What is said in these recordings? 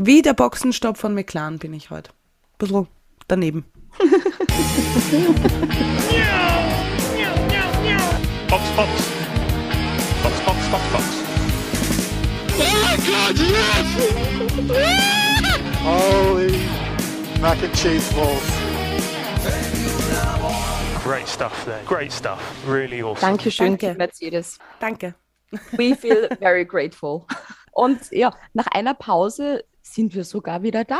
Wie der Boxenstopp von McLaren bin ich heute. Bisschen daneben. Box, Box. Box, Box, Box, Box. Oh God, yes! Holy mac and cheese balls. Great stuff there. Great stuff. Really awesome. Dankeschön, Danke. Mercedes. Danke. We feel very grateful. Und ja, nach einer Pause sind wir sogar wieder da.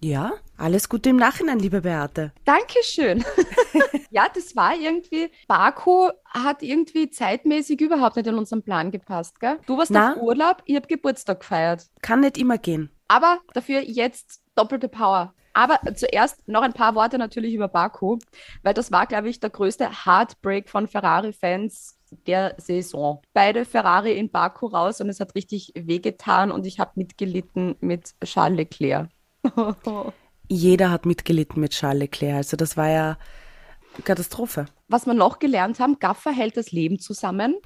Ja, alles Gute im Nachhinein, liebe Beate. Dankeschön. ja, das war irgendwie, Baku hat irgendwie zeitmäßig überhaupt nicht in unseren Plan gepasst, gell? Du warst Na. auf Urlaub, ich habe Geburtstag gefeiert. Kann nicht immer gehen. Aber dafür jetzt doppelte Power. Aber zuerst noch ein paar Worte natürlich über Baku, weil das war, glaube ich, der größte Heartbreak von Ferrari-Fans der Saison. Beide Ferrari in Baku raus und es hat richtig wehgetan und ich habe mitgelitten mit Charles Leclerc. Jeder hat mitgelitten mit Charles Leclerc. Also das war ja Katastrophe. Was wir noch gelernt haben, Gaffer hält das Leben zusammen.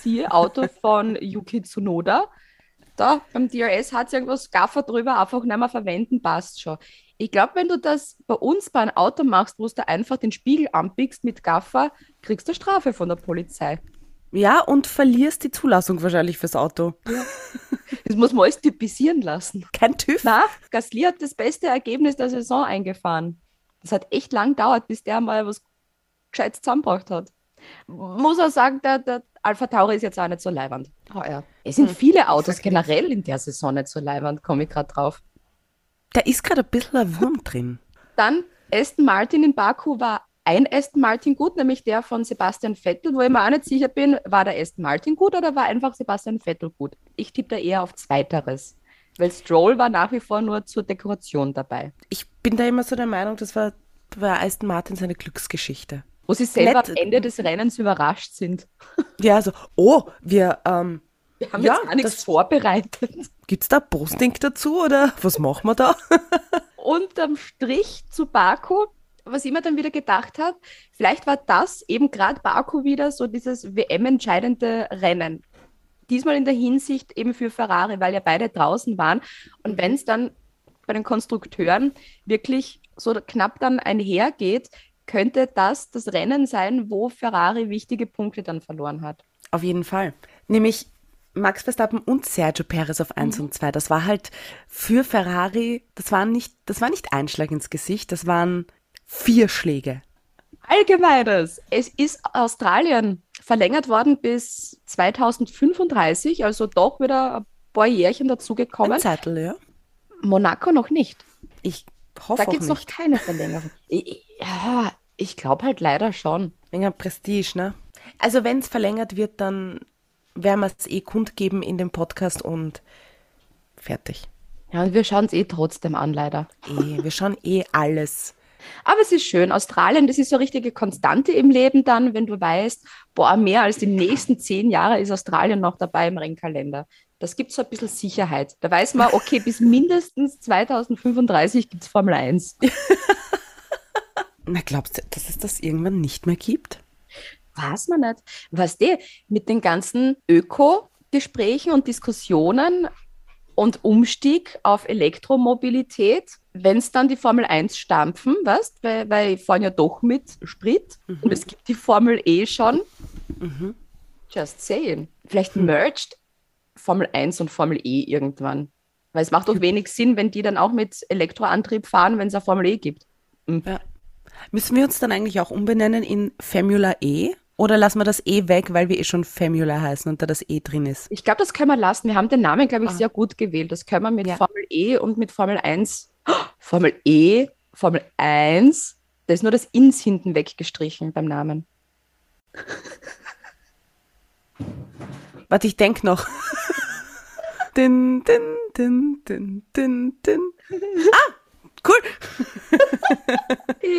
Siehe Auto von Yuki Tsunoda. Da beim DRS hat es irgendwas Gaffer drüber, einfach nicht mehr verwenden, passt schon. Ich glaube, wenn du das bei uns bei einem Auto machst, wo du einfach den Spiegel anpickst mit Gaffer, kriegst du Strafe von der Polizei. Ja, und verlierst die Zulassung wahrscheinlich fürs Auto. Das muss man alles typisieren lassen. Kein TÜV. Na, Gasly hat das beste Ergebnis der Saison eingefahren. Das hat echt lang gedauert, bis der mal was Gescheites zusammengebracht hat. Muss auch sagen, der, der Alpha Tauri ist jetzt auch nicht so leiwand. Oh, ja. Es sind viele Autos generell in der Saison nicht so leiwand, komme ich gerade drauf. Da ist gerade ein bisschen ein Wurm drin. Dann Aston Martin in Baku war ein Aston Martin gut, nämlich der von Sebastian Vettel, wo ich mir auch nicht sicher bin, war der Aston Martin gut oder war einfach Sebastian Vettel gut? Ich tippe da eher auf Zweiteres. Weil Stroll war nach wie vor nur zur Dekoration dabei. Ich bin da immer so der Meinung, das war bei Aston Martin seine Glücksgeschichte. Wo sie selber Nett. am Ende des Rennens überrascht sind. Ja, so, oh, wir, ähm, Wir haben Ja, jetzt gar nichts vorbereitet. gibt's da Posting dazu oder was machen wir da? Unterm Strich zu Baku, was ich mir dann wieder gedacht habe, vielleicht war das eben gerade Baku wieder so dieses WM-entscheidende Rennen. Diesmal in der Hinsicht eben für Ferrari, weil ja beide draußen waren. Und wenn es dann bei den Konstrukteuren wirklich so knapp dann einhergeht, könnte das das Rennen sein, wo Ferrari wichtige Punkte dann verloren hat. Auf jeden Fall. Nämlich Max Verstappen und Sergio Perez auf 1 und 2. Das war halt für Ferrari, das war nicht, das war nicht ein Schlag ins Gesicht, das waren vier Schläge. Allgemeines. Es ist Australien verlängert worden bis 2035, also doch wieder ein paar Jährchen dazugekommen. Ein Zettel, ja. Monaco noch nicht. Ich hoffe Da gibt es noch keine Verlängerung. Ich, ich- ja, ich glaube halt leider schon. Wegen Prestige, ne? Also wenn es verlängert wird, dann werden wir es eh kundgeben in dem Podcast und fertig. Ja, und wir schauen es eh trotzdem an, leider. Eh, wir schauen eh alles. Aber es ist schön. Australien, das ist so eine richtige Konstante im Leben dann, wenn du weißt, boah, mehr als die nächsten zehn Jahre ist Australien noch dabei im Rennkalender. Das gibt so ein bisschen Sicherheit. Da weiß man, okay, bis mindestens 2035 gibt es Formel 1. Na, glaubst du, dass es das irgendwann nicht mehr gibt? Weiß man nicht. Weißt du, mit den ganzen Öko-Gesprächen und Diskussionen und Umstieg auf Elektromobilität, wenn es dann die Formel 1 stampfen, weißt weil, weil die fahren ja doch mit Sprit und es gibt die Formel E schon. Just saying. Vielleicht merged Formel 1 und Formel E irgendwann. Weil es macht doch wenig Sinn, wenn die dann auch mit Elektroantrieb fahren, wenn es eine Formel E gibt. Ja. Müssen wir uns dann eigentlich auch umbenennen in Formula E? Oder lassen wir das E weg, weil wir eh schon Formula heißen und da das E drin ist? Ich glaube, das können wir lassen. Wir haben den Namen, glaube ich, sehr gut gewählt. Das können wir mit Ja. Formel E und mit Formel 1. Formel E, Formel 1. Da ist nur das Ins hinten weggestrichen beim Namen. Warte, ich denk noch. din, din, din, din, din, din. Ah, cool.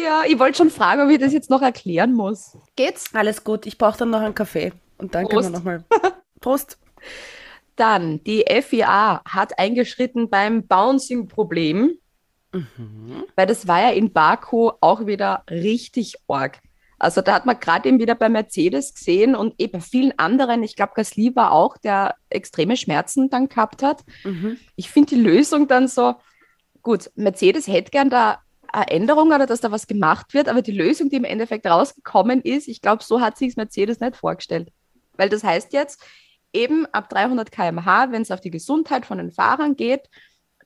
Ja, ich wollte schon fragen, ob ich das jetzt noch erklären muss. Geht's? Alles gut, ich brauche dann noch einen Kaffee. Und dann Prost. können wir nochmal. Prost. Dann, die FIA hat eingeschritten beim Bouncing-Problem, weil das war ja in Baku auch wieder richtig arg. Also da hat man gerade eben wieder bei Mercedes gesehen und eben bei vielen anderen, ich glaube Gasly war auch, der extreme Schmerzen dann gehabt hat. Mhm. Ich finde die Lösung dann so, gut, Mercedes hätte gern da eine Änderung oder dass da was gemacht wird, aber die Lösung, die im Endeffekt rausgekommen ist, ich glaube, so hat sich Mercedes nicht vorgestellt. Weil das heißt jetzt, eben ab 300 km/h, wenn es auf die Gesundheit von den Fahrern geht,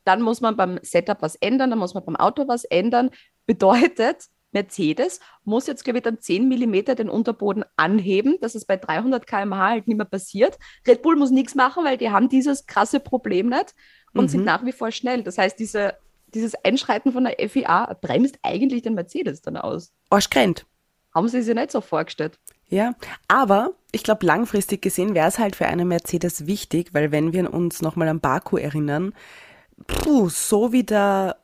dann muss man beim Setup was ändern, dann muss man beim Auto was ändern. Bedeutet, Mercedes muss jetzt, glaube ich, dann 10 mm den Unterboden anheben, dass es bei 300 km/h halt nicht mehr passiert. Red Bull muss nichts machen, weil die haben dieses krasse Problem nicht und Mhm. sind nach wie vor schnell. Das heißt, diese, dieses Einschreiten von der FIA bremst eigentlich den Mercedes dann aus. Arschgrennt. Haben sie sich nicht so vorgestellt. Ja, aber ich glaube, langfristig gesehen wäre es halt für eine Mercedes wichtig, weil wenn wir uns nochmal an Baku erinnern, puh, so wie der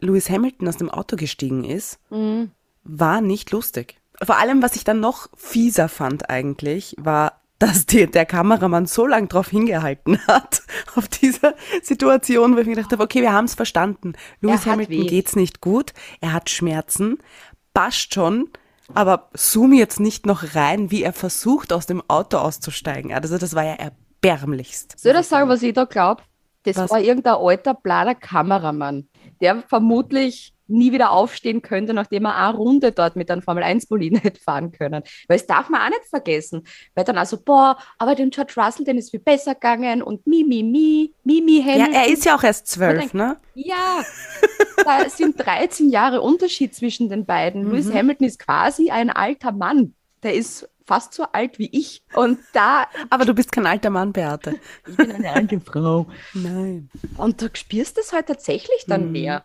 Lewis Hamilton aus dem Auto gestiegen ist, war nicht lustig. Vor allem, was ich dann noch fieser fand eigentlich, war, dass die, der Kameramann so lange drauf hingehalten hat, auf dieser Situation, wo ich mir gedacht habe, okay, wir haben es verstanden. Lewis Hamilton weh. geht's nicht gut, er hat Schmerzen, passt schon, aber zoom jetzt nicht noch rein, wie er versucht, aus dem Auto auszusteigen. Also das war ja erbärmlichst. Soll ich das sagen, was ich da glaube? Das Was? war irgendein alter, blader Kameramann, der vermutlich nie wieder aufstehen könnte, nachdem er eine Runde dort mit einem Formel-1-Boliden hätte fahren können. Weil das darf man auch nicht vergessen. Weil dann also, boah, aber dem George Russell, den ist viel besser gegangen und mi, mi, mi, mi, mi, Ja, Hamilton. er ist ja auch erst zwölf, ne? Ja, da sind 13 Jahre Unterschied zwischen den beiden. Lewis Hamilton ist quasi ein alter Mann. Der ist fast so alt wie ich. Und da, Aber du bist kein alter Mann, Beate. ich bin eine alte Frau. Nein. Und du spürst es halt tatsächlich dann mehr.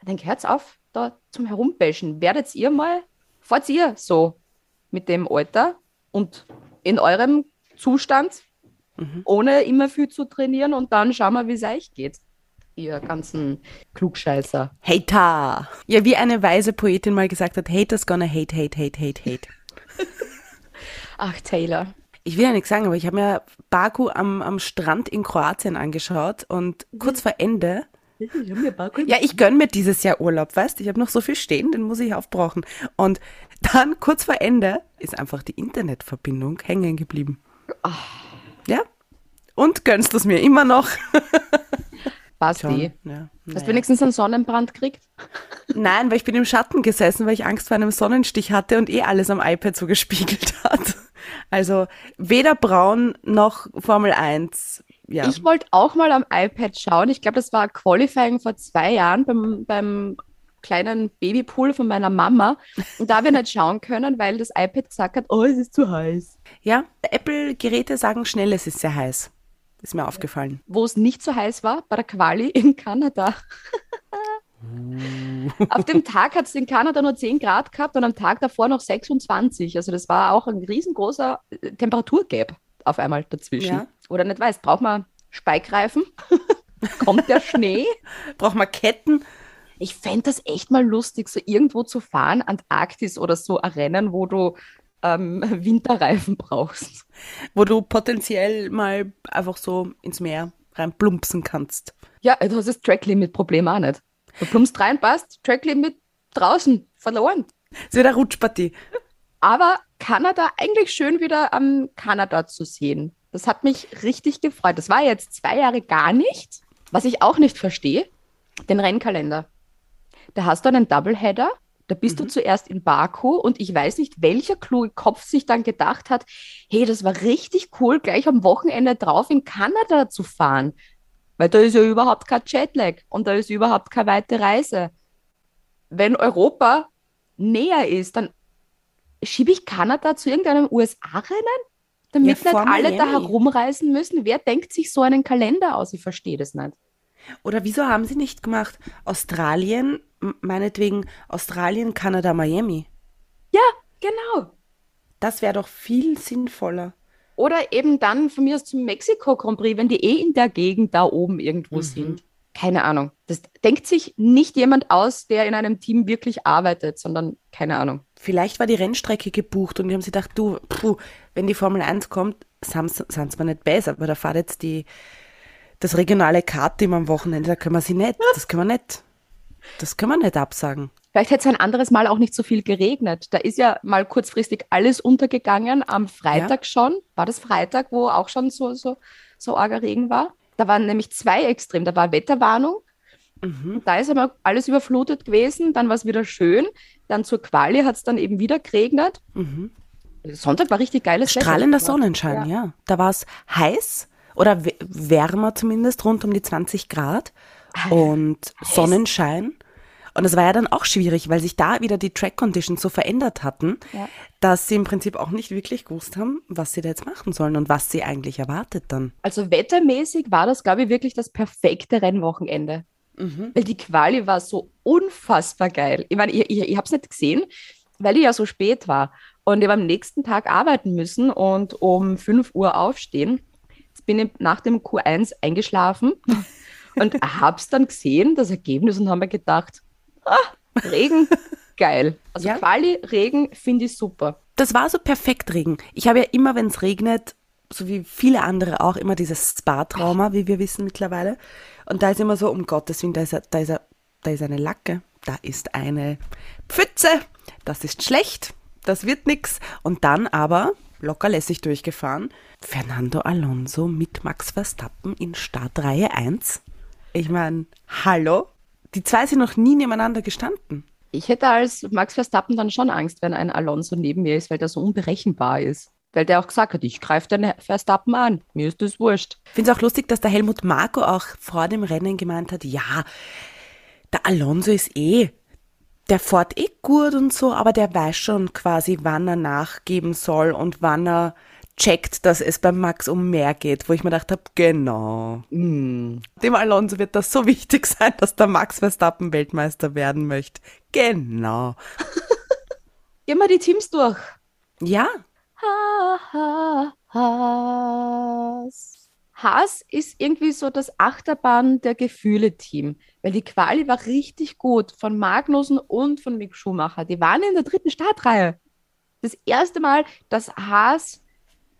Ich denke, hört's auf, da zum Herumbashen. Werdet ihr mal, fahrt ihr so mit dem Alter und in eurem Zustand, ohne immer viel zu trainieren und dann schauen wir, wie es euch geht. Ihr ganzen Klugscheißer. Hater. Ja, wie eine weise Poetin mal gesagt hat, haters gonna hate, hate, hate, hate, hate. Ach, Taylor. Ich will ja nichts sagen, aber ich habe mir Baku am, am Strand in Kroatien angeschaut und kurz vor Ende, ja, ich gönn mir dieses Jahr Urlaub, weißt Ich habe noch so viel stehen, den muss ich aufbrauchen. Und dann kurz vor Ende ist einfach die Internetverbindung hängen geblieben. Ja. Und gönnst du es mir immer noch? Schon, eh. Ja, Hast naja. du wenigstens einen Sonnenbrand gekriegt? Nein, weil ich bin im Schatten gesessen, weil ich Angst vor einem Sonnenstich hatte und eh alles am iPad so gespiegelt hat. Also weder braun noch Formel 1. Ja. Ich wollte auch mal am iPad schauen. Ich glaube, das war Qualifying vor zwei Jahren beim, beim kleinen Babypool von meiner Mama. Und da ich nicht schauen können, weil das iPad gesagt hat, oh, es ist zu heiß. ja, Apple-Geräte sagen schnell, es ist sehr heiß. Ist mir aufgefallen. Wo es nicht so heiß war, bei der Quali in Kanada. Auf dem Tag hat es in Kanada nur 10 Grad gehabt und am Tag davor noch 26. Also das war auch ein riesengroßer äh, Temperaturgap auf einmal dazwischen. Ja. Oder nicht weiß, braucht man Speikreifen? Kommt der Schnee? Braucht man Ketten? Ich fände das echt mal lustig, so irgendwo zu fahren, Antarktis oder so ein Rennen, wo du ähm, Winterreifen brauchst. wo du potenziell mal einfach so ins Meer reinplumpsen kannst. Ja, du hast das Tracklimit-Problem auch nicht. Du plumpst rein, passt, Tracklimit draußen, verloren. Es wird eine Rutschpartie. Aber Kanada, eigentlich schön wieder am Kanada zu sehen. Das hat mich richtig gefreut. Das war jetzt zwei Jahre gar nicht. Was ich auch nicht verstehe, den Rennkalender. Da hast du einen Doubleheader, da bist du zuerst in Baku und ich weiß nicht, welcher kluge Kopf sich dann gedacht hat, hey, das war richtig cool, gleich am Wochenende drauf in Kanada zu fahren. Weil da ist ja überhaupt kein Jetlag und da ist überhaupt keine weite Reise. Wenn Europa näher ist, dann schiebe ich Kanada zu irgendeinem USA-Rennen, damit Ja, nicht alle da herumreisen müssen. Wer denkt sich so einen Kalender aus? Ich verstehe das nicht. Oder wieso haben sie nicht gemacht Australien, meinetwegen Australien, Kanada, Miami? Ja, genau. Das wäre doch viel sinnvoller. Oder eben dann von mir aus zum Mexiko Grand Prix, wenn die eh in der Gegend da oben irgendwo Mhm. sind. Keine Ahnung. Das denkt sich nicht jemand aus, der in einem Team wirklich arbeitet, sondern keine Ahnung. Vielleicht war die Rennstrecke gebucht und die haben sich gedacht, du, puh, wenn die Formel 1 kommt, sind zwar nicht besser, aber da fahrt jetzt die, das regionale Kart-Team am Wochenende, da können wir sie nicht, das können wir nicht. Das können wir nicht absagen. Vielleicht hätte es ein anderes Mal auch nicht so viel geregnet. Da ist ja mal kurzfristig alles untergegangen. Am Freitag schon. War das Freitag, wo auch schon so, so, so arger Regen war? Da waren nämlich zwei extrem. Da war Wetterwarnung. Mhm. Da ist aber alles überflutet gewesen. Dann war es wieder schön. Dann zur Quali hat es dann eben wieder geregnet. Mhm. Sonntag war richtig geiles Wetter. Strahlender Sonnenschein, ja. Da war es heiß oder wärmer zumindest, rund um die 20 Grad und Sonnenschein. Und es war ja dann auch schwierig, weil sich da wieder die Track Conditions so verändert hatten, Ja. dass sie im Prinzip auch nicht wirklich gewusst haben, was sie da jetzt machen sollen und was sie eigentlich erwartet dann. Also wettermäßig war das, glaube ich, wirklich das perfekte Rennwochenende. Weil die Quali war so unfassbar geil. Ich meine, ich, ich, ich habe es nicht gesehen, weil ich ja so spät war. Und ich habe am nächsten Tag arbeiten müssen und um 5 Uhr aufstehen. Jetzt bin ich nach dem Q1 eingeschlafen und habe es dann gesehen, das Ergebnis, und habe mir gedacht, ah, Regen, geil. Also Ja. Quali, Regen finde ich super. Das war so perfekt Regen. Ich habe ja immer, wenn es regnet, so wie viele andere auch, immer dieses Spa-Trauma, wie wir wissen mittlerweile. Und da ist immer so, um Gottes Willen, da ist, da ist, da ist eine Lacke, da ist eine Pfütze, das ist schlecht, das wird nix. Und dann aber, locker lässig durchgefahren, Fernando Alonso mit Max Verstappen in Startreihe 1. Ich meine, hallo? Die zwei sind noch nie nebeneinander gestanden. Ich hätte als Max Verstappen dann schon Angst, wenn ein Alonso neben mir ist, weil der so unberechenbar ist. Weil der auch gesagt hat, ich greife den Verstappen an. Mir ist das wurscht. Ich finde es auch lustig, dass der Helmut Marko auch vor dem Rennen gemeint hat, ja, der Alonso ist eh, der fährt eh gut und so, aber der weiß schon quasi, wann er nachgeben soll und wann er checkt, dass es beim Max um mehr geht, wo ich mir gedacht habe, genau. Dem Alonso wird das so wichtig sein, dass der Max Verstappen Weltmeister werden möchte. Genau. Gehen wir die Teams durch. Ja, Ha, ha, Haas. Haas ist irgendwie so das Achterbahn der Gefühle-Team, weil die Quali war richtig gut von Magnussen und von Mick Schumacher. Die waren in der dritten Startreihe. Das erste Mal, dass Haas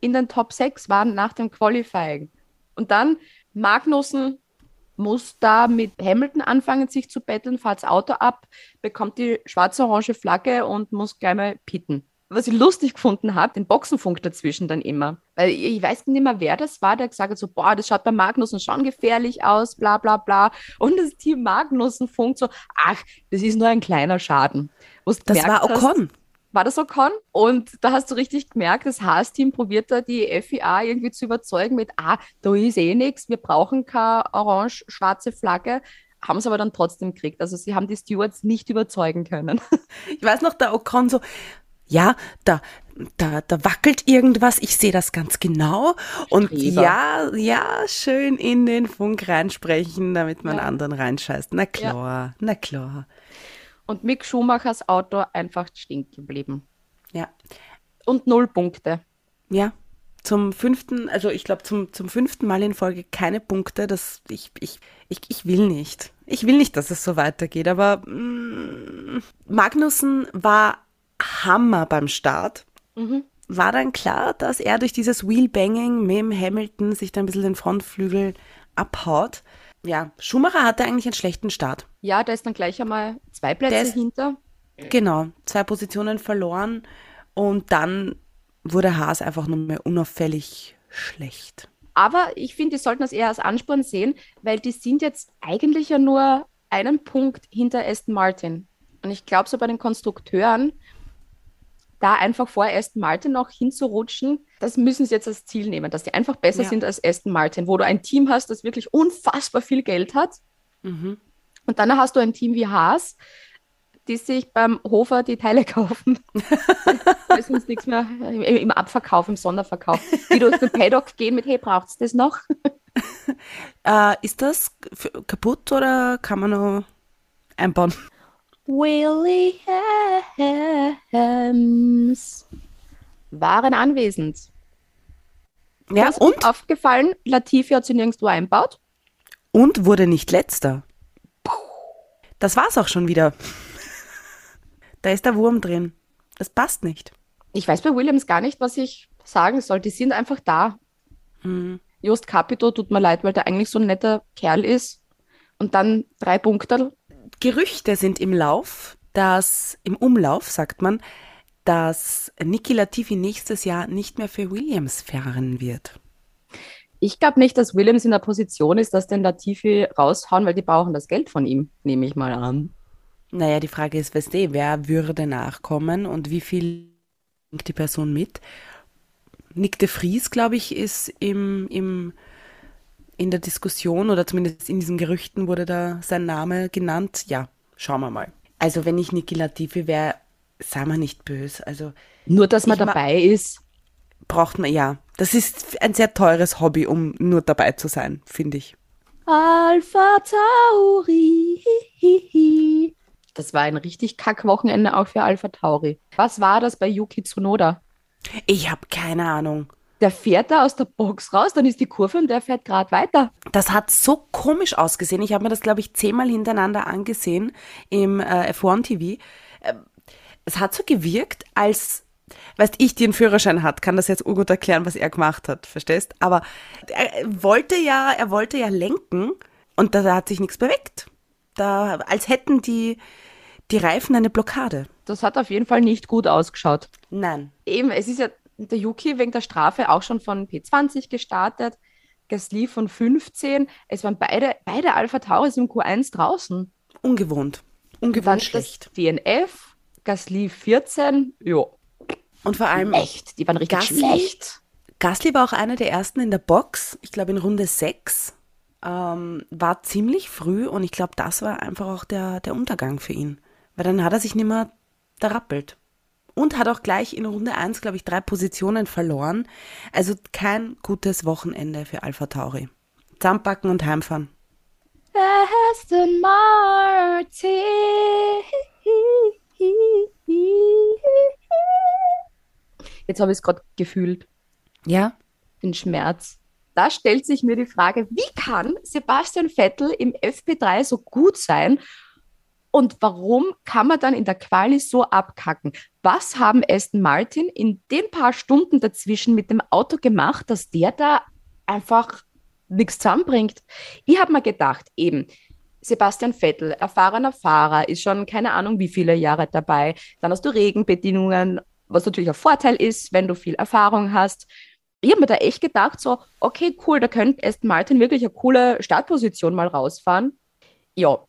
in den Top 6 waren nach dem Qualifying. Und dann Magnussen muss da mit Hamilton anfangen, sich zu betteln, fährt das Auto ab, bekommt die schwarz-orange Flagge und muss gleich mal pitten. Was ich lustig gefunden habe, den Boxenfunk dazwischen dann immer. Weil ich weiß nicht mehr, wer das war, der gesagt hat, so, boah, das schaut bei Magnussen schon gefährlich aus, bla bla bla. Und das Team Magnussen funkt so, ach, das ist nur ein kleiner Schaden. Das war hast- Ocon. War das Ocon? Und da hast du richtig gemerkt, das Haas-Team probiert da die FIA irgendwie zu überzeugen mit, ah, da ist eh nichts, wir brauchen keine orange-schwarze Flagge. Haben es aber dann trotzdem gekriegt. Also sie haben die Stewards nicht überzeugen können. Ich weiß noch, der Ocon so, ja, da, da, da wackelt irgendwas, ich sehe das ganz genau. Und Streber. ja, ja, schön in den Funk reinsprechen, damit man Ja. anderen reinscheißt. Na klar, na klar. Und Mick Schumachers Auto einfach stehen geblieben. Ja. Und null Punkte. Ja. Zum fünften, also ich glaube zum, zum fünften Mal in Folge keine Punkte. Das, ich, ich, ich, ich will nicht. Ich will nicht, dass es so weitergeht, aber mm, Magnussen war Hammer beim Start. War dann klar, dass er durch dieses Wheelbanging mit dem Hamilton sich dann ein bisschen den Frontflügel abhaut. Ja, Schumacher hatte eigentlich einen schlechten Start. Ja, da ist dann gleich einmal zwei Plätze ist- hinter. Genau, zwei Positionen verloren und dann wurde Haas einfach nur mehr unauffällig schlecht. Aber ich finde, die sollten das eher als Ansporn sehen, weil die sind jetzt eigentlich ja nur einen Punkt hinter Aston Martin. Und ich glaube, so bei den Konstrukteuren, da einfach vor Aston Martin noch hinzurutschen, das müssen sie jetzt als Ziel nehmen, dass die einfach besser Ja. sind als Aston Martin, wo du ein Team hast, das wirklich unfassbar viel Geld hat. Mhm. Und dann hast du ein Team wie Haas, die sich beim Hofer die Teile kaufen. Weil sonst nichts mehr im- Abverkauf, im Sonderverkauf. Die durch den Paddock gehen mit, hey, braucht's das noch? Äh, ist das kaputt oder kann man noch einbauen? Williams waren anwesend. Ja, ist und, aufgefallen, Latifi hat sie nirgendwo einbaut. und wurde nicht letzter. Das war's auch schon wieder. Da ist der Wurm drin. Das passt nicht. Ich weiß bei Williams gar nicht, was ich sagen soll. Die sind einfach da. Mhm. Just Capito tut mir leid, weil der eigentlich so ein netter Kerl ist. Und dann drei Punkte. Gerüchte sind im Lauf, dass im Umlauf, sagt man, dass Niki Latifi nächstes Jahr nicht mehr für Williams fahren wird. Ich glaube nicht, dass Williams in der Position ist, dass den Latifi raushauen, weil die brauchen das Geld von ihm, nehme ich mal an. Naja, die Frage ist, weißt du, wer würde nachkommen und wie viel bringt die Person mit? Nick de Vries, glaube ich, ist im, im, in der Diskussion oder zumindest in diesen Gerüchten wurde da sein Name genannt. Ja, schauen wir mal. Also wenn ich Niki Latifi wäre, sei mal nicht böse. Also Nur, dass man dabei ist. braucht man, ja. Das ist ein sehr teures Hobby, um nur dabei zu sein, finde ich. Alpha Tauri. Das war ein richtig Kackwochenende auch für Alpha Tauri. Was war das bei Yuki Tsunoda? Ich habe keine Ahnung. Der fährt da aus der Box raus, dann ist die Kurve und der fährt gerade weiter. Das hat so komisch ausgesehen. Ich habe mir das, glaube ich, zehnmal hintereinander angesehen im äh, F1 TV. Ähm, es hat so gewirkt, als, weißt ich, die einen Führerschein hat, kann das jetzt urgut erklären, was er gemacht hat, verstehst? Aber er wollte ja, er wollte ja lenken und da hat sich nichts bewegt. Da, als hätten die, die Reifen eine Blockade. Das hat auf jeden Fall nicht gut ausgeschaut. Nein. Eben, es ist ja der Yuki wegen der Strafe auch schon von P20 gestartet, Gasly von 15. Es waren beide, beide Alpha Tauris im Q1 draußen. Ungewohnt. Dann Ungewohnt das schlecht. DNF, Gasly 14. Jo, Und vor allem, echt, die waren richtig Gasly? schlecht. Gasly war auch einer der ersten in der Box, ich glaube in Runde 6. Ähm, war ziemlich früh und ich glaube, das war einfach auch der, der Untergang für ihn. Weil dann hat er sich nicht mehr da rappelt. Und hat auch gleich in Runde 1, glaube ich, drei Positionen verloren. Also kein gutes Wochenende für Alpha Tauri. Zusammenpacken und heimfahren. Aston Martin. Jetzt habe ich es gerade gefühlt, Ja? den Schmerz. Da stellt sich mir die Frage, wie kann Sebastian Vettel im FP3 so gut sein und warum kann man dann in der Quali so abkacken? Was haben Aston Martin in den paar Stunden dazwischen mit dem Auto gemacht, dass der da einfach nichts zusammenbringt? Ich habe mir gedacht, eben, Sebastian Vettel, erfahrener Fahrer, ist schon keine Ahnung wie viele Jahre dabei. Dann hast du Regenbedingungen, was natürlich ein Vorteil ist, wenn du viel Erfahrung hast. Ich habe mir da echt gedacht, so, okay, cool, da könnte Aston Martin wirklich eine coole Startposition mal rausfahren. Ja,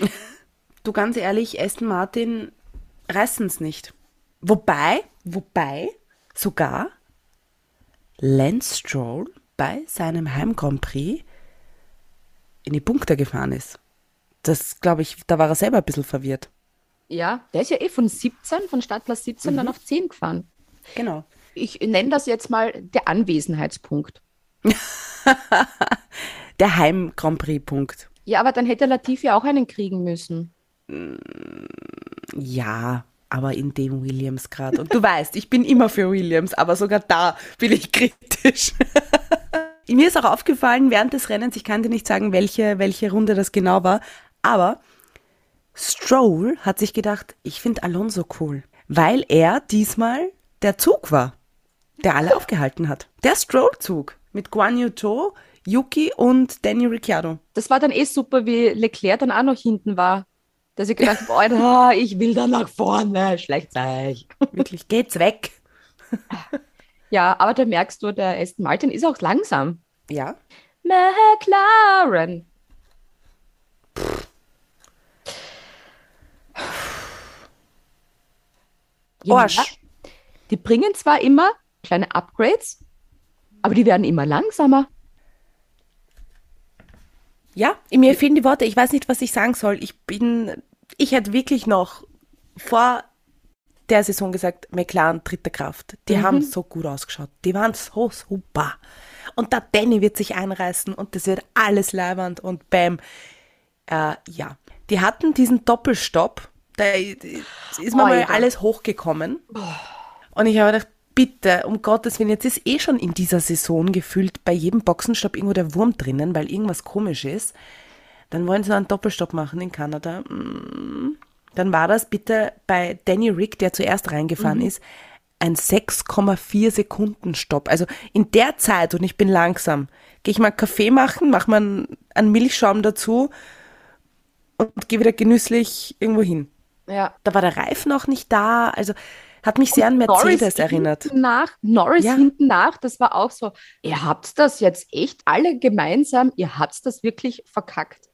Du ganz ehrlich, Aston Martin reißen es nicht. Wobei, wobei sogar Lance Stroll bei seinem Heim Grand Prix in die Punkte gefahren ist. Das glaube ich, da war er selber ein bisschen verwirrt. ja, der ist ja eh von 17, von Startplatz 17 dann auf 10 gefahren. Genau. Ich nenne das jetzt mal der Anwesenheitspunkt. Der Heim Grand Prix Punkt. Ja, aber dann hätte Latifi auch einen kriegen müssen. Ja, aber in dem Williams gerade. Und du weißt, ich bin immer für Williams, aber sogar da bin ich kritisch. Mir ist auch aufgefallen während des Rennens, ich kann dir nicht sagen, welche, welche Runde das genau war, aber Stroll hat sich gedacht, ich finde Alonso cool, weil er diesmal der Zug war, der alle aufgehalten hat. Der Stroll-Zug mit Guan Yu Zhou, Yuki und Danny Ricciardo. Das war dann eh super, wie Leclerc dann auch noch hinten war. Dass ich gedacht habe, Alter, ich will da nach vorne, schlecht euch. Wirklich, geht's weg. Ja, aber da merkst du, der Aston Martin ist auch langsam. Ja, McLaren. Arsch. die bringen zwar immer kleine Upgrades, aber die werden immer langsamer. Ja, mir fehlen die Worte. Ich weiß nicht, was ich sagen soll. Ich bin, ich hätte wirklich noch vor der Saison gesagt, McLaren dritte Kraft. Die haben so gut ausgeschaut. Die waren so super. Und der Danny wird sich einreißen und das wird alles leibernd und bam. Äh, ja, die hatten diesen Doppelstopp. Da ist mir mal alles hochgekommen. Und ich habe gedacht, bitte, um Gottes Willen, jetzt ist eh schon in dieser Saison gefühlt bei jedem Boxenstopp irgendwo der Wurm drinnen, weil irgendwas komisch ist. Dann wollen sie noch einen Doppelstopp machen in Kanada. Mm. Dann war das bitte bei Danny Rick, der zuerst reingefahren ist, ein 6,4 Sekunden Stopp. Also in der Zeit, und ich bin langsam, gehe ich mal einen Kaffee machen, mache mal einen, Milchschaum dazu und gehe wieder genüsslich irgendwo hin. Ja. Da war der Reifen noch nicht da. Also hat mich sehr an Mercedes Norris erinnert. Hinten nach, Norris Ja. hinten nach, das war auch so, ihr habt das jetzt echt alle gemeinsam, ihr habt das wirklich verkackt.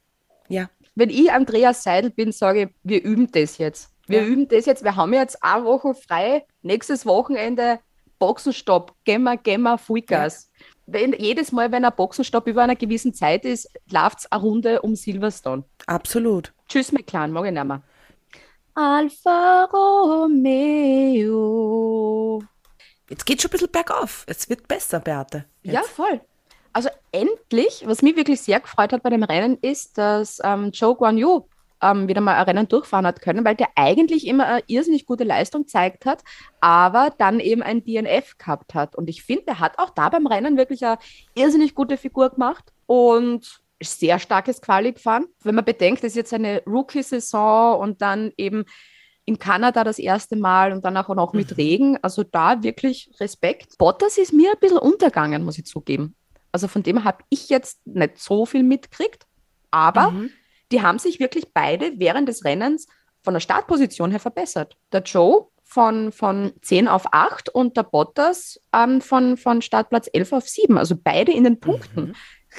Ja. Wenn ich Andreas Seidel bin, sage ich, wir üben das jetzt. Wir Ja. üben das jetzt, wir haben jetzt eine Woche frei, nächstes Wochenende Boxenstopp, gehen wir, gehen wir Vollgas. Wenn, jedes Mal, wenn ein Boxenstopp über einer gewissen Zeit ist, läuft es eine Runde um Silverstone. Absolut. Tschüss, McLaren, mag ich nicht mehr. Alfa Romeo. Jetzt geht schon ein bisschen bergauf. Es wird besser, Beate. Jetzt. Ja, voll. Also endlich, was mich wirklich sehr gefreut hat bei dem Rennen, ist, dass ähm, Joe Guan Yu ähm, wieder mal ein Rennen durchfahren hat können, weil der eigentlich immer eine irrsinnig gute Leistung gezeigt hat, aber dann eben ein DNF gehabt hat. Und ich finde, der hat auch da beim Rennen wirklich eine irrsinnig gute Figur gemacht und sehr starkes Quali gefahren. Wenn man bedenkt, das ist jetzt eine Rookie-Saison und dann eben in Kanada das erste Mal und dann auch noch mit Regen. Also da wirklich Respekt. Bottas ist mir ein bisschen untergegangen, muss ich zugeben. Also von dem habe ich jetzt nicht so viel mitgekriegt, aber Mhm. die haben sich wirklich beide während des Rennens von der Startposition her verbessert. Der Joe von, von 10 auf 8 und der Bottas ähm, von, von Startplatz 11 auf 7. Also beide in den Punkten.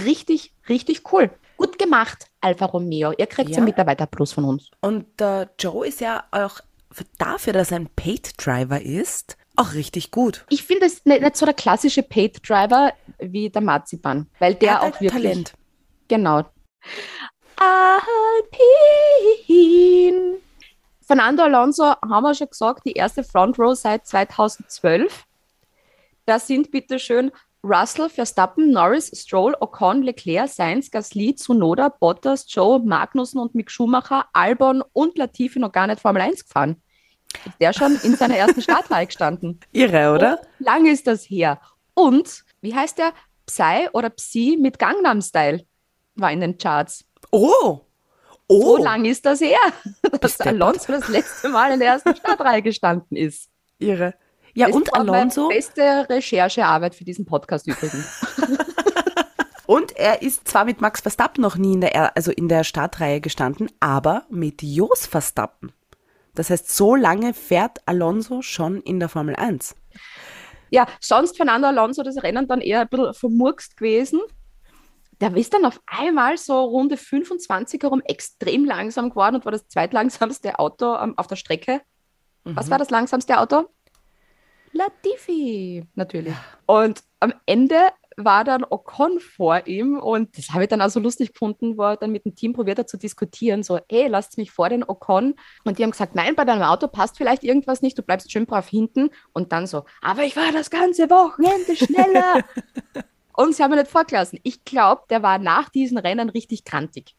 Richtig, richtig cool. Gut gemacht, Alfa Romeo. Ihr kriegt ja. Einen Mitarbeiter plus von uns. Und der Joe ist ja auch für- dafür, dass er ein Paid Driver ist, auch richtig gut. Ich finde es nicht, nicht so der klassische Paid Driver wie der Marzipan, weil der Er hat auch wirklich. Talent. Genau. Alpin. Fernando Alonso haben wir schon gesagt, die erste Front Row seit 2012. Da sind bitte schön Russell, Verstappen, Norris, Stroll, Ocon, Leclerc, Sainz, Gasly, Tsunoda, Bottas, Joe, Magnussen und Mick Schumacher, Albon und Latifi noch gar nicht Formel 1 gefahren. Ist der schon in seiner ersten Startreihe gestanden? Irre, oder? Lang ist das her. Und, wie heißt der? Psy oder Psy mit Gangnam Style war in den Charts. Oh! So Oh! lang ist das her, dass. Alonso das letzte Mal in der ersten Startreihe gestanden ist. Irre. Ja, Das und Alonso. Beste Recherchearbeit für diesen Podcast übrigens. Und er ist zwar mit Max Verstappen noch nie in der, Er- also in der Startreihe gestanden, aber mit Jos Verstappen. Das heißt, so lange fährt Alonso schon in der Formel 1. Ja, sonst Fernando Alonso das Rennen dann eher ein bisschen vermurkst gewesen. Der ist dann auf einmal so Runde 25 herum extrem langsam geworden und war das zweitlangsamste Auto ähm, auf der Strecke. Was war das langsamste Auto? Latifi, natürlich. Und am Ende war dann Ocon vor ihm und das habe ich dann auch so lustig gefunden, wo er dann mit dem Team probiert hat zu diskutieren, so, hey, lasst mich vor den Ocon. Und die haben gesagt, nein, bei deinem Auto passt vielleicht irgendwas nicht, du bleibst schön brav hinten. Und dann so, aber ich war das ganze Wochenende schneller. und sie haben ihn nicht vorgelassen. Ich glaube, der war nach diesen Rennen richtig krantig.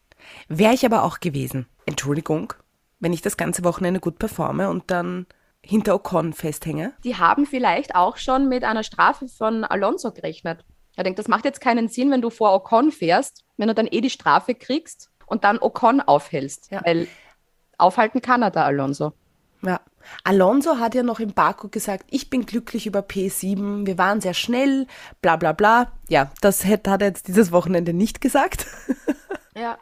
Wäre ich aber auch gewesen. Entschuldigung, wenn ich das ganze Wochenende gut performe und dann hinter Ocon festhänge. die haben vielleicht auch schon mit einer Strafe von Alonso gerechnet. Ich denke, das macht jetzt keinen Sinn, wenn du vor Ocon fährst, wenn du dann eh die Strafe kriegst und dann Ocon aufhältst. Ja. Weil aufhalten kann er da Alonso. Ja. Alonso hat ja noch im Baku gesagt, ich bin glücklich über P7, wir waren sehr schnell, bla bla bla. Ja, das hat er jetzt dieses Wochenende nicht gesagt. Ja.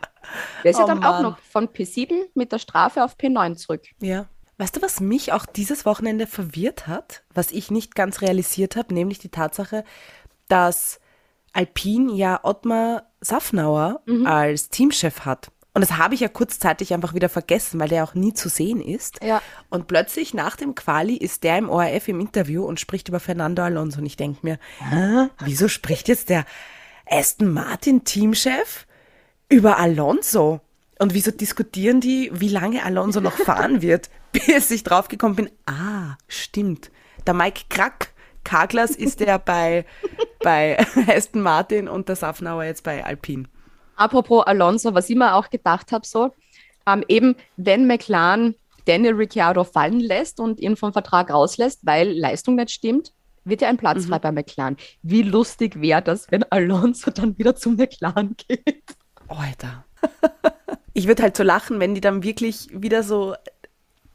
Der ist ja Oh dann auch Mann. noch von P7 mit der Strafe auf P9 zurück. Ja. Weißt du, was mich auch dieses Wochenende verwirrt hat, was ich nicht ganz realisiert habe, nämlich die Tatsache, dass Alpine ja Ottmar Safnauer als Teamchef hat. Und das habe ich ja kurzzeitig einfach wieder vergessen, weil der auch nie zu sehen ist. Ja. Und plötzlich nach dem Quali ist der im ORF im Interview und spricht über Fernando Alonso. Und ich denke mir, Hä? wieso spricht jetzt der Aston Martin Teamchef über Alonso? Und wieso diskutieren die, wie lange Alonso noch fahren wird, bis ich draufgekommen bin? Ah, stimmt. Der Mike Krack, Karglas ist der bei, bei Aston Martin und der Safnauer jetzt bei Alpine. Apropos Alonso, was ich mir auch gedacht habe, so, ähm, eben, wenn McLaren Daniel Ricciardo fallen lässt und ihn vom Vertrag rauslässt, weil Leistung nicht stimmt, wird ja ein Platz frei bei McLaren. Wie lustig wäre das, wenn Alonso dann wieder zum McLaren geht? Alter. Ich würde halt so lachen, wenn die dann wirklich wieder so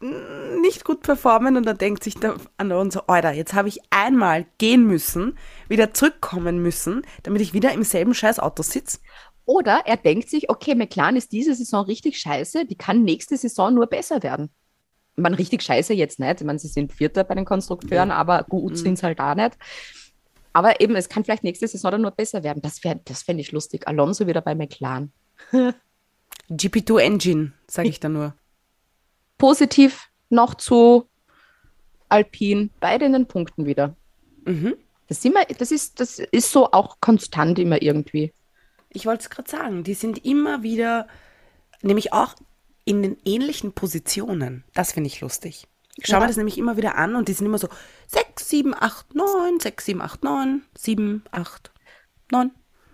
nicht gut performen und dann denkt sich der Alonso, Alter, jetzt habe ich einmal gehen müssen, wieder zurückkommen müssen, damit ich wieder im selben scheiß Auto sitze. Oder er denkt sich, okay, McLaren ist diese Saison richtig scheiße, die kann nächste Saison nur besser werden. man richtig scheiße jetzt nicht. Ich meine, sie sind Vierter bei den Konstrukteuren, aber gut sind es halt auch nicht. Aber eben, es kann vielleicht nächste Saison dann nur besser werden. Das, wär, das fände ich lustig. Alonso wieder bei McLaren. GP2 Engine, sage ich da nur. Positiv noch zu Alpine, beide in den Punkten wieder. Das, sind wir, das, ist, das ist so auch konstant immer irgendwie. Ich wollte es gerade sagen, die sind immer wieder, nämlich auch in den ähnlichen Positionen. Das finde ich lustig. Ich schaue Ja. mir das nämlich immer wieder an und die sind immer so 6, 7, 8, 9, 6, 7, 8, 9, 7, 8, 9.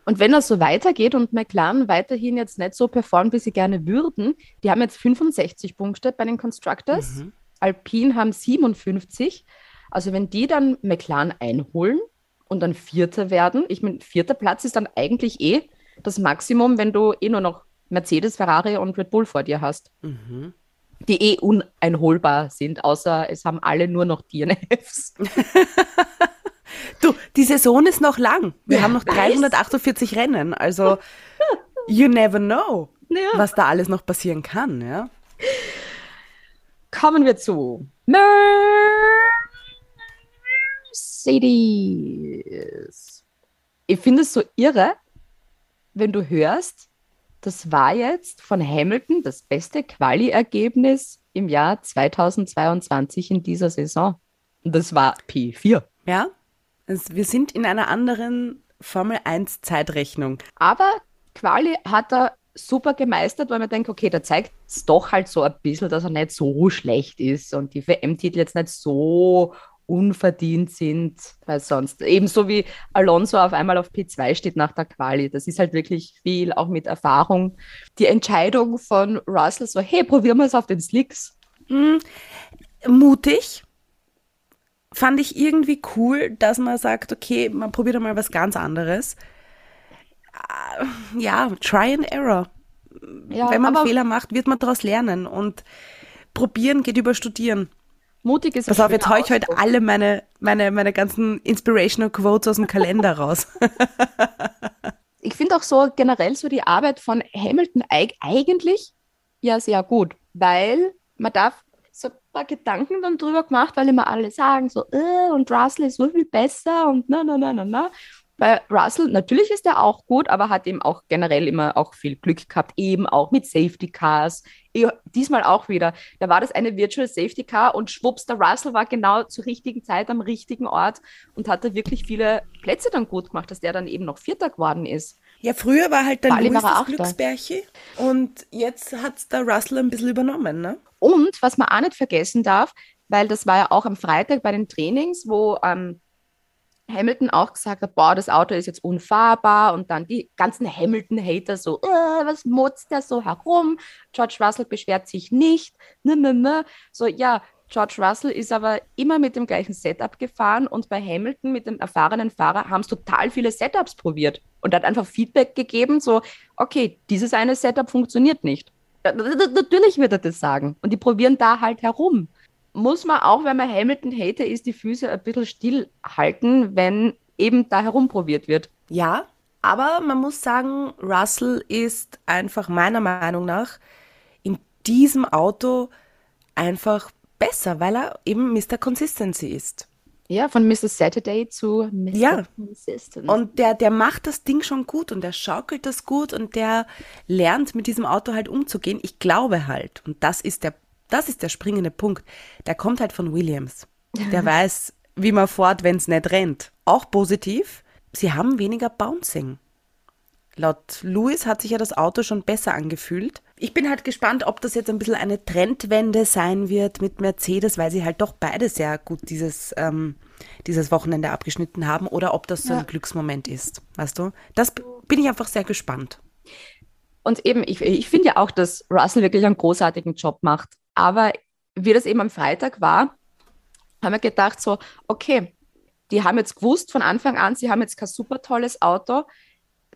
Und wenn das so weitergeht und McLaren weiterhin jetzt nicht so performt, wie sie gerne würden, die haben jetzt 65 Punkte bei den Constructors, Alpine haben 57. Also wenn die dann McLaren einholen und dann Vierter werden, ich meine, vierter Platz ist dann eigentlich eh das Maximum, wenn du eh nur noch Mercedes, Ferrari und Red Bull vor dir hast. Die eh uneinholbar sind, außer es haben alle nur noch DNFs. Du, die Saison ist noch lang. Wir Ja, haben noch weiß. 348 Rennen. Also, you never know, Ja. was da alles noch passieren kann. Ja? Kommen wir zu Mercedes. Ich finde es so irre, wenn du hörst, das war jetzt von Hamilton das beste Quali-Ergebnis im Jahr 2022 in dieser Saison. Und das war P4. ja? Es, wir sind in einer anderen Formel 1 Zeitrechnung. Aber Quali hat er super gemeistert, weil man denkt, okay, da zeigt es doch halt so ein bisschen, dass er nicht so schlecht ist und die WM-Titel jetzt nicht so unverdient sind, weil sonst ebenso wie Alonso auf einmal auf P2 steht nach der Quali. Das ist halt wirklich viel, auch mit Erfahrung. Die Entscheidung von Russell so, hey, probieren wir es auf den Slicks. Mutig. Fand ich irgendwie cool, dass man sagt, okay, man probiert mal was ganz anderes. Ah, Ja, try and error. Ja, Wenn man Fehler macht, wird man daraus lernen. Und probieren geht über studieren. mutig ist Pass auf, jetzt schöner hau ich heute alle meine, meine, meine ganzen Inspirational Quotes aus dem Kalender raus. ich finde auch so generell so die Arbeit von Hamilton eig eigentlich ja sehr gut, weil man darf so ein paar Gedanken dann drüber gemacht, weil immer alle sagen so, äh, und Russell ist so viel besser und na, na, na, na, na. Bei Russell, natürlich ist er auch gut, aber hat eben auch generell immer auch viel Glück gehabt, eben auch mit Safety Cars. Diesmal auch wieder. Da war das eine Virtual Safety Car und schwupps, der Russell war genau zur richtigen Zeit am richtigen Ort und hat da wirklich viele Plätze dann gut gemacht, dass der dann eben noch Vierter geworden ist. Ja, früher war halt der Bali Louis das. Glücksbärchen und jetzt hat's der Russell ein bisschen übernommen, ne? Und was man auch nicht vergessen darf, weil das war ja auch am Freitag bei den Trainings, wo ähm, Hamilton auch gesagt hat, boah, das Auto ist jetzt unfahrbar und dann die ganzen Hamilton-Hater so, äh, was motzt der so herum? George Russell beschwert sich nicht, ne, ne, ne. So, ja, George Russell ist aber immer mit dem gleichen Setup gefahren und bei Hamilton mit dem erfahrenen Fahrer haben es total viele Setups probiert und hat einfach Feedback gegeben, so, okay, dieses eine Setup funktioniert nicht. Natürlich wird er das sagen. Und die probieren da halt herum. Muss man auch, wenn man Hamilton-Hater ist, die Füße ein bisschen stillhalten, wenn eben da herumprobiert wird. Ja, aber man muss sagen, Russell ist einfach meiner Meinung nach in diesem Auto einfach besser, weil er eben Mr. Consistency ist. Ja, von Mr. Saturday zu Mr. Ja. Consistent. Und der, der macht das Ding schon gut und der schaukelt das gut und der lernt mit diesem Auto halt umzugehen. Ich glaube halt, und das ist der, das ist der springende Punkt, der kommt halt von Williams. Der weiß, wie man fährt, wenn es nicht rennt. Auch positiv, sie haben weniger Bouncing. Laut Lewis hat sich ja das Auto schon besser angefühlt. Ich bin halt gespannt, ob das jetzt ein bisschen eine Trendwende sein wird mit Mercedes, weil sie halt doch beide sehr gut dieses, ähm, dieses Wochenende abgeschnitten haben oder ob das so Ja. ein Glücksmoment ist. Weißt du? Das bin ich einfach sehr gespannt. Und eben, ich, ich finde ja auch, dass Russell wirklich einen großartigen Job macht. Aber wie das eben am Freitag war, haben wir gedacht so, okay, die haben jetzt gewusst von Anfang an, sie haben jetzt kein super tolles Auto,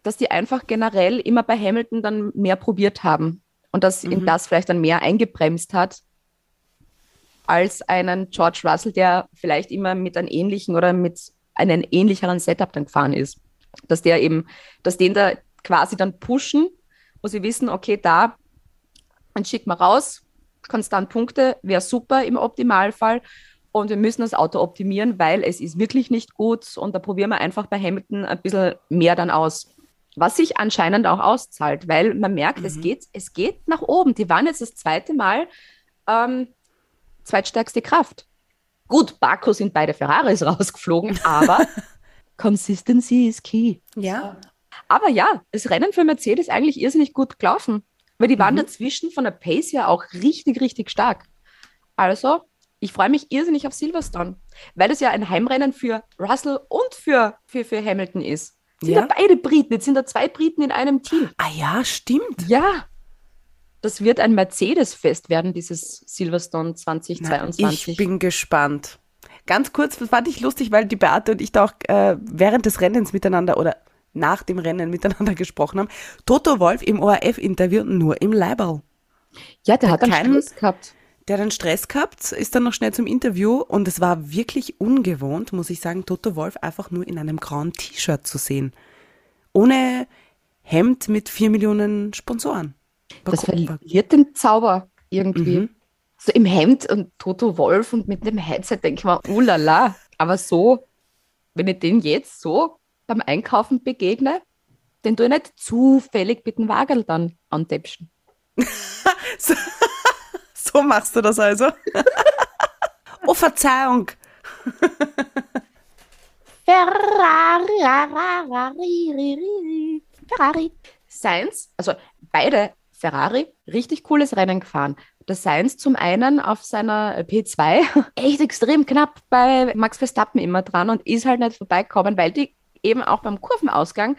dass die einfach generell immer bei Hamilton dann mehr probiert haben und dass ihn das vielleicht dann mehr eingebremst hat als einen George Russell, der vielleicht immer mit einem ähnlichen oder mit einem ähnlicheren Setup dann gefahren ist. Dass der eben, dass den da quasi dann pushen, wo sie wissen, okay, da, dann schick mal raus, konstant Punkte wäre super im Optimalfall. Und wir müssen das Auto optimieren, weil es ist wirklich nicht gut. Und da probieren wir einfach bei Hamilton ein bisschen mehr dann aus. Was sich anscheinend auch auszahlt, weil man merkt, es, geht, es geht nach oben. Die waren jetzt das zweite Mal ähm, zweitstärkste Kraft. Gut, Baku sind beide Ferraris rausgeflogen, aber Consistency is key. Ja. Aber ja, das Rennen für Mercedes eigentlich irrsinnig gut gelaufen, weil die waren dazwischen von der Pace ja auch richtig, richtig stark. Also, ich freue mich irrsinnig auf Silverstone, weil das ja ein Heimrennen für Russell und für, für, für Hamilton ist. Sind ja. Ja. beide Briten, jetzt sind da zwei Briten in einem Team. Ah ja, stimmt. Ja, das wird ein Mercedes-Fest werden, dieses Silverstone Na, 2022. Ich bin gespannt. Ganz kurz, das fand ich lustig, weil die Beate und ich da auch äh, während des Rennens miteinander oder nach dem Rennen miteinander gesprochen haben. Toto Wolf im ORF-Interview nur im Leiberl. ja, der hat einen keinen- Stress gehabt. Der hat einen Stress gehabt, ist dann noch schnell zum Interview und es war wirklich ungewohnt, muss ich sagen, Toto Wolf einfach nur in einem grauen T-Shirt zu sehen. Ohne Hemd mit vier Millionen Sponsoren. Das Warum- verliert den Zauber irgendwie. Mhm. So im Hemd und Toto Wolf und mit dem Headset denke ich mir, ulala. Aber so, wenn ich den jetzt so beim Einkaufen begegne, den tue ich nicht zufällig mit dem Wagel dann antäpschen. So, so machst du das also? oh, Verzeihung. Ferrari, Ferrari. Sainz, also beide Ferrari, richtig cooles Rennen gefahren. Der Sainz zum einen auf seiner P2 echt extrem knapp bei Max Verstappen immer dran und ist halt nicht vorbeigekommen, weil die eben auch beim Kurvenausgang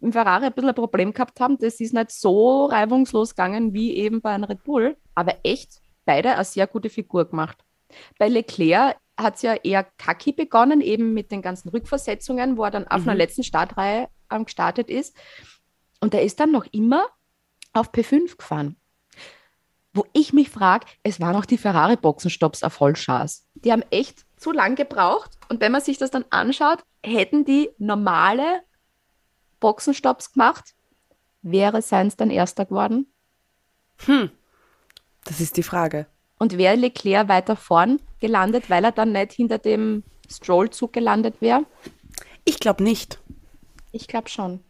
im Ferrari ein bisschen ein Problem gehabt haben. Das ist nicht so reibungslos gegangen wie eben bei einem Red Bull, aber echt beide eine sehr gute Figur gemacht. Bei Leclerc hat es ja eher kacki begonnen, eben mit den ganzen Rückversetzungen, wo er dann auf einer letzten Startreihe ähm, gestartet ist. Und er ist dann noch immer auf P5 gefahren. Wo ich mich frage, es waren auch die Ferrari-Boxenstopps auf Vollschaß. Die haben echt zu lang gebraucht. Und wenn man sich das dann anschaut, hätten die normale Boxenstopps gemacht, wäre Sainz dann Erster geworden. Das ist die Frage. Und wäre Leclerc weiter vorn gelandet, weil er dann nicht hinter dem Stroll-Zug gelandet wäre? Ich glaube nicht. Ich glaube schon.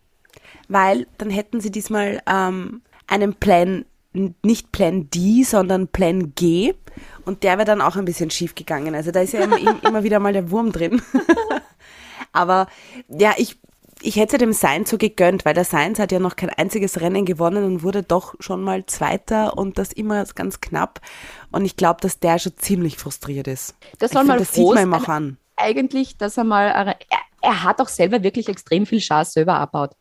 weil dann hätten sie diesmal ähm, einen Plan, nicht Plan D, sondern Plan G und der wäre dann auch ein bisschen schief gegangen. Also da ist ja immer, im- immer wieder mal der Wurm drin. Aber ja, ich, ich hätte dem Sainz so gegönnt, weil der Sainz hat ja noch kein einziges Rennen gewonnen und wurde doch schon mal Zweiter und das immer ganz knapp. Und ich glaube, dass der schon ziemlich frustriert ist. Das Ich soll find, mal das froh sieht man ihm auch an. Eigentlich, dass er mal, er, er hat auch selber wirklich extrem viel Schaß selber abbaut.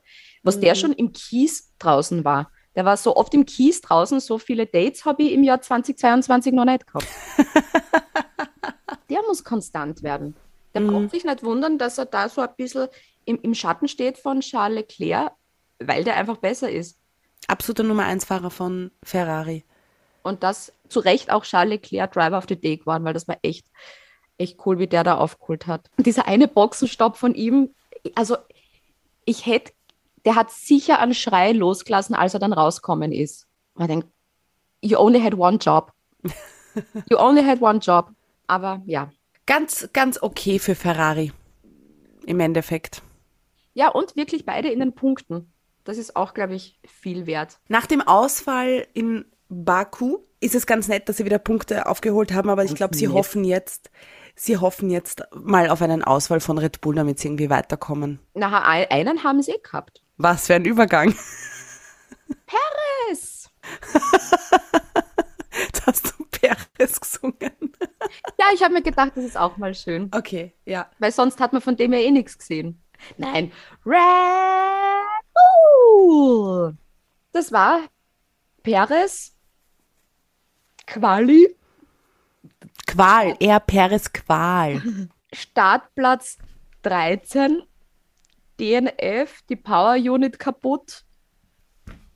Was der schon im Kies draußen war. Der war so oft im Kies draußen, so viele Dates habe ich im Jahr 2022 noch nicht gehabt. der muss konstant werden. Der braucht sich nicht wundern, dass er da so ein bisschen im, im Schatten steht von Charles Leclerc, weil der einfach besser ist. Absoluter Nummer 1 Fahrer von Ferrari. Und das zu Recht auch Charles Leclerc Driver of the Day geworden, weil das war echt, echt cool, wie der da aufgeholt hat. Und dieser eine Boxenstopp von ihm, also ich hätte, der hat sicher einen Schrei losgelassen, als er dann rauskommen ist. Ich denke, you only had one job. You only had one job. Aber ja. Ganz, ganz okay für Ferrari. Im Endeffekt. Ja, und wirklich beide in den Punkten. Das ist auch, glaube ich, viel wert. Nach dem Ausfall in Baku ist es ganz nett, dass sie wieder Punkte aufgeholt haben, aber ich glaube, sie hoffen jetzt, sie hoffen jetzt mal auf einen Ausfall von Red Bull, damit sie irgendwie weiterkommen. Ein- einen haben sie eh gehabt. Was für ein Übergang. Es. Jetzt hast du Perez gesungen. Ja, ich habe mir gedacht, das ist auch mal schön. Okay, ja. Weil sonst hat man von dem ja eh nichts gesehen. Nein, Red Bull. Das war Perez Quali, Qual, eher Perez Qual. Startplatz 13, DNF, die Power Unit kaputt.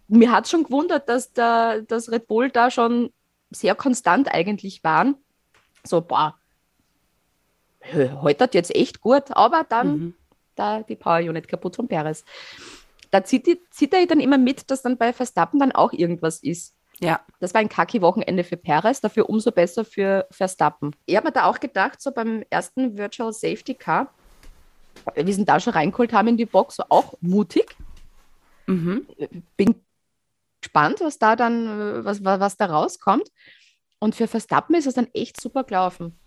Mir hat schon gewundert, dass der, das Red Bull da schon sehr konstant eigentlich waren. So, boah, heute hat jetzt echt gut, aber dann da die Power Unit kaputt von Perez. Da zieht, die, zieht er dann immer mit, dass dann bei Verstappen dann auch irgendwas ist. Ja. Das war ein Kaki-Wochenende für Perez, dafür umso besser für Verstappen. Ich habe mir da auch gedacht, so beim ersten Virtual Safety Car, sie ihn da schon reingeholt haben in die Box, so auch mutig. Mhm. Bin gespannt, was da dann, äh, was, was, was da rauskommt. Und für Verstappen ist es dann echt super gelaufen.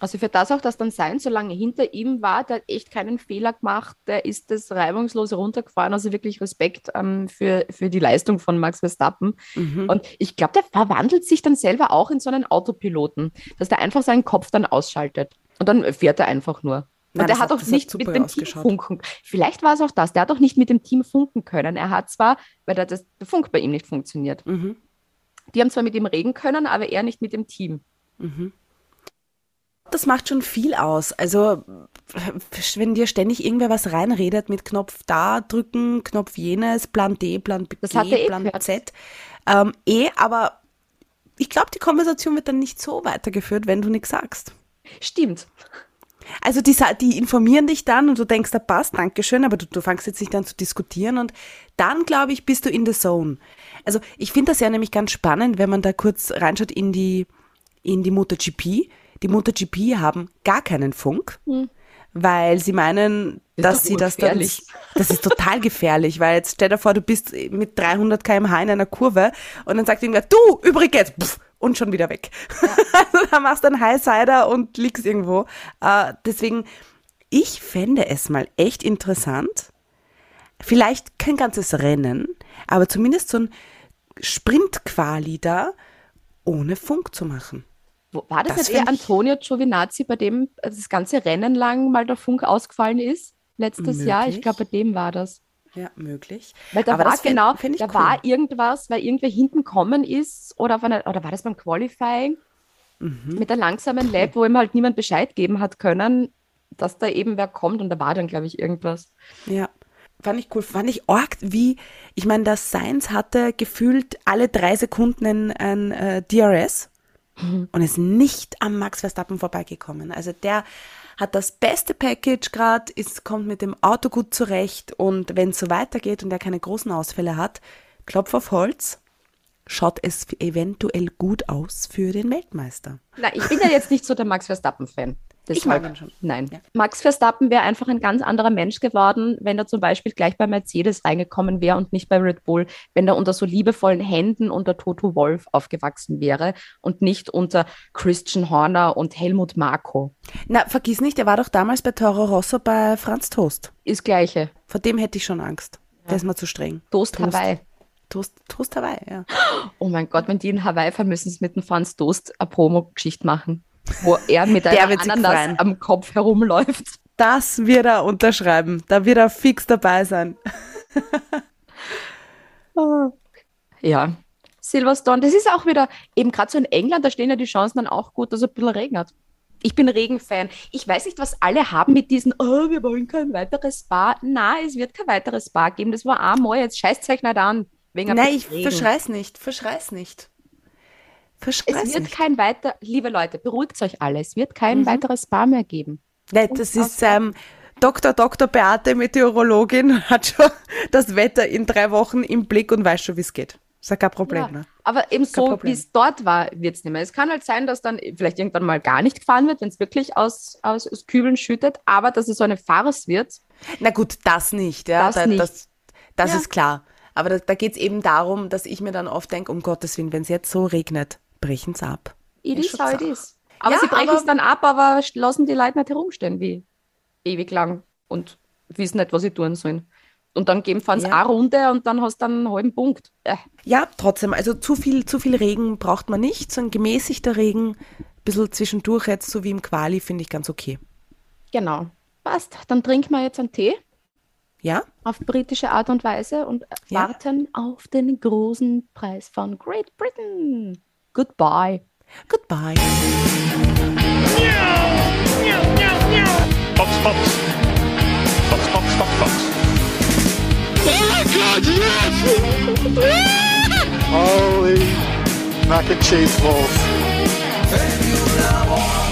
Also für das auch, dass dann sein, solange hinter ihm war, der hat echt keinen Fehler gemacht, der ist das reibungslos runtergefahren. Also wirklich Respekt ähm, für, für die Leistung von Max Verstappen. Mhm. Und ich glaube, der verwandelt sich dann selber auch in so einen Autopiloten, dass der einfach seinen Kopf dann ausschaltet. Und dann fährt er einfach nur. Nein, und der das hat auch hat nicht mit dem Team funken. Vielleicht war es auch das. Der hat auch nicht mit dem Team funken können. Er hat zwar, weil der, das, der Funk bei ihm nicht funktioniert. Mhm. Die haben zwar mit ihm reden können, aber er nicht mit dem Team. Das macht schon viel aus. Also, wenn dir ständig irgendwer was reinredet mit Knopf da drücken, Knopf jenes, Plan D, Plan B, Das eh Plan gehört. Z. Ähm, eh, aber ich glaube, die Konversation wird dann nicht so weitergeführt, wenn du nichts sagst. Stimmt. Also die, die informieren dich dann und du denkst, da passt, Dankeschön, aber du, du fängst jetzt nicht an zu diskutieren und dann, glaube ich, bist du in the zone. Also ich finde das ja nämlich ganz spannend, wenn man da kurz reinschaut in die, in die MotoGP. Die MotoGP haben gar keinen Funk, weil sie meinen, Ist dass sie das dann, das ist total gefährlich, weil jetzt stell dir vor, du bist mit 300 km/h in einer Kurve und dann sagt irgendwer, du, übrigens, pff, und schon wieder weg. also da machst du einen Highsider und liegst irgendwo. Äh, deswegen, ich fände es mal echt interessant, vielleicht kein ganzes Rennen, aber zumindest so ein Sprint-Quali da ohne Funk zu machen. War das, Das nicht find ich- Antonio Giovinazzi, bei dem äh, das ganze Rennen lang mal der Funk ausgefallen ist? Letztes Jahr? Ich Möglich. glaube, bei dem war das. Ja, möglich. Weil da Aber war fänd- genau, ich da cool. war irgendwas, weil irgendwer hinten kommen ist oder, auf einer, oder war das beim Qualifying Mhm. mit der langsamen Lab, wo ihm halt niemand Bescheid geben hat können, dass da eben wer kommt und da war dann, glaube ich, irgendwas. Ja. Fand ich cool. Fand ich arg, wie, ich meine, das Sainz hatte gefühlt alle drei Sekunden ein, ein äh, DRS und ist nicht am Max Verstappen vorbeigekommen. Also der hat das beste Package gerade, kommt mit dem Auto gut zurecht und wenn es so weitergeht und er keine großen Ausfälle hat, Klopf auf Holz, schaut es eventuell gut aus für den Weltmeister. Nein, ich bin ja jetzt nicht so der Max Verstappen-Fan. Ich mag Deshalb- ihn schon. Nein. Ja. Max Verstappen wäre einfach ein ganz anderer Mensch geworden, wenn er zum Beispiel gleich bei Mercedes reingekommen wäre und nicht bei Red Bull, wenn er unter so liebevollen Händen unter Toto Wolf aufgewachsen wäre und nicht unter Christian Horner und Helmut Marko. Na, vergiss nicht, er war doch damals bei Toro Rosso bei Franz Toast. Ist gleiche. Vor dem hätte ich schon Angst. Der ist mir zu streng. Toast, Toast. Hawaii. Toast, Toast Hawaii, ja. Oh mein Gott, wenn die in Hawaii fahren, müssen sie mit dem Franz Toast eine Promo-Geschichte machen, wo er mit einer Ananas am Kopf herumläuft. Das wird er unterschreiben. Da wird er fix dabei sein. Ja. Silverstone, das ist auch wieder, eben gerade so in England, da stehen ja die Chancen dann auch gut, dass es ein bisschen regnet. Ich bin Regenfan. Ich weiß nicht, was alle haben mit diesen, oh, wir wollen kein weiteres Spa. Na, es wird kein weiteres Spa geben. Das war einmal, jetzt scheißt euch nicht an. Wegen ein Nein, ich Regen. verschrei's nicht. Verschrei's nicht. Es wird kein weiter, liebe Leute, beruhigt euch alle, es wird kein Mhm. weiteres Spa mehr geben. Nein, das ist ähm, Dr. Dr. Beate, Meteorologin, hat schon das Wetter in drei Wochen im Blick und weiß schon, wie es geht. Ist ja kein Problem. Ja, Ne? aber eben so, wie es dort war, wird es nicht mehr. Es kann halt sein, dass dann vielleicht irgendwann mal gar nicht gefahren wird, wenn es wirklich aus, aus, aus Kübeln schüttet, aber dass es so eine Farce wird. Na gut, das nicht. Ja, Das da, nicht. das, das Ja. ist klar. Aber da, da geht es eben darum, dass ich mir dann oft denke, um Gottes Willen, wenn es jetzt so regnet, brechen's ab. It is how it is. Aber Ja, sie brechen es dann ab, aber lassen die Leute nicht herumstehen, wie ewig lang und wissen nicht, was sie tun sollen. Und dann geben sie Ja. eine Runde und dann hast du einen halben Punkt. Äh, Ja, trotzdem, also zu viel, zu viel Regen braucht man nicht. So ein gemäßigter Regen, ein bisschen zwischendurch jetzt, so wie im Quali, finde ich ganz okay. genau. Passt. Dann trinken wir jetzt einen Tee Ja? auf britische Art und Weise und Ja. warten auf den großen Preis von Great Britain. Goodbye. Goodbye. Box, Box. Box, Box, Box, Box. Oh my God, yes! Holy mac and cheese balls. Formula One.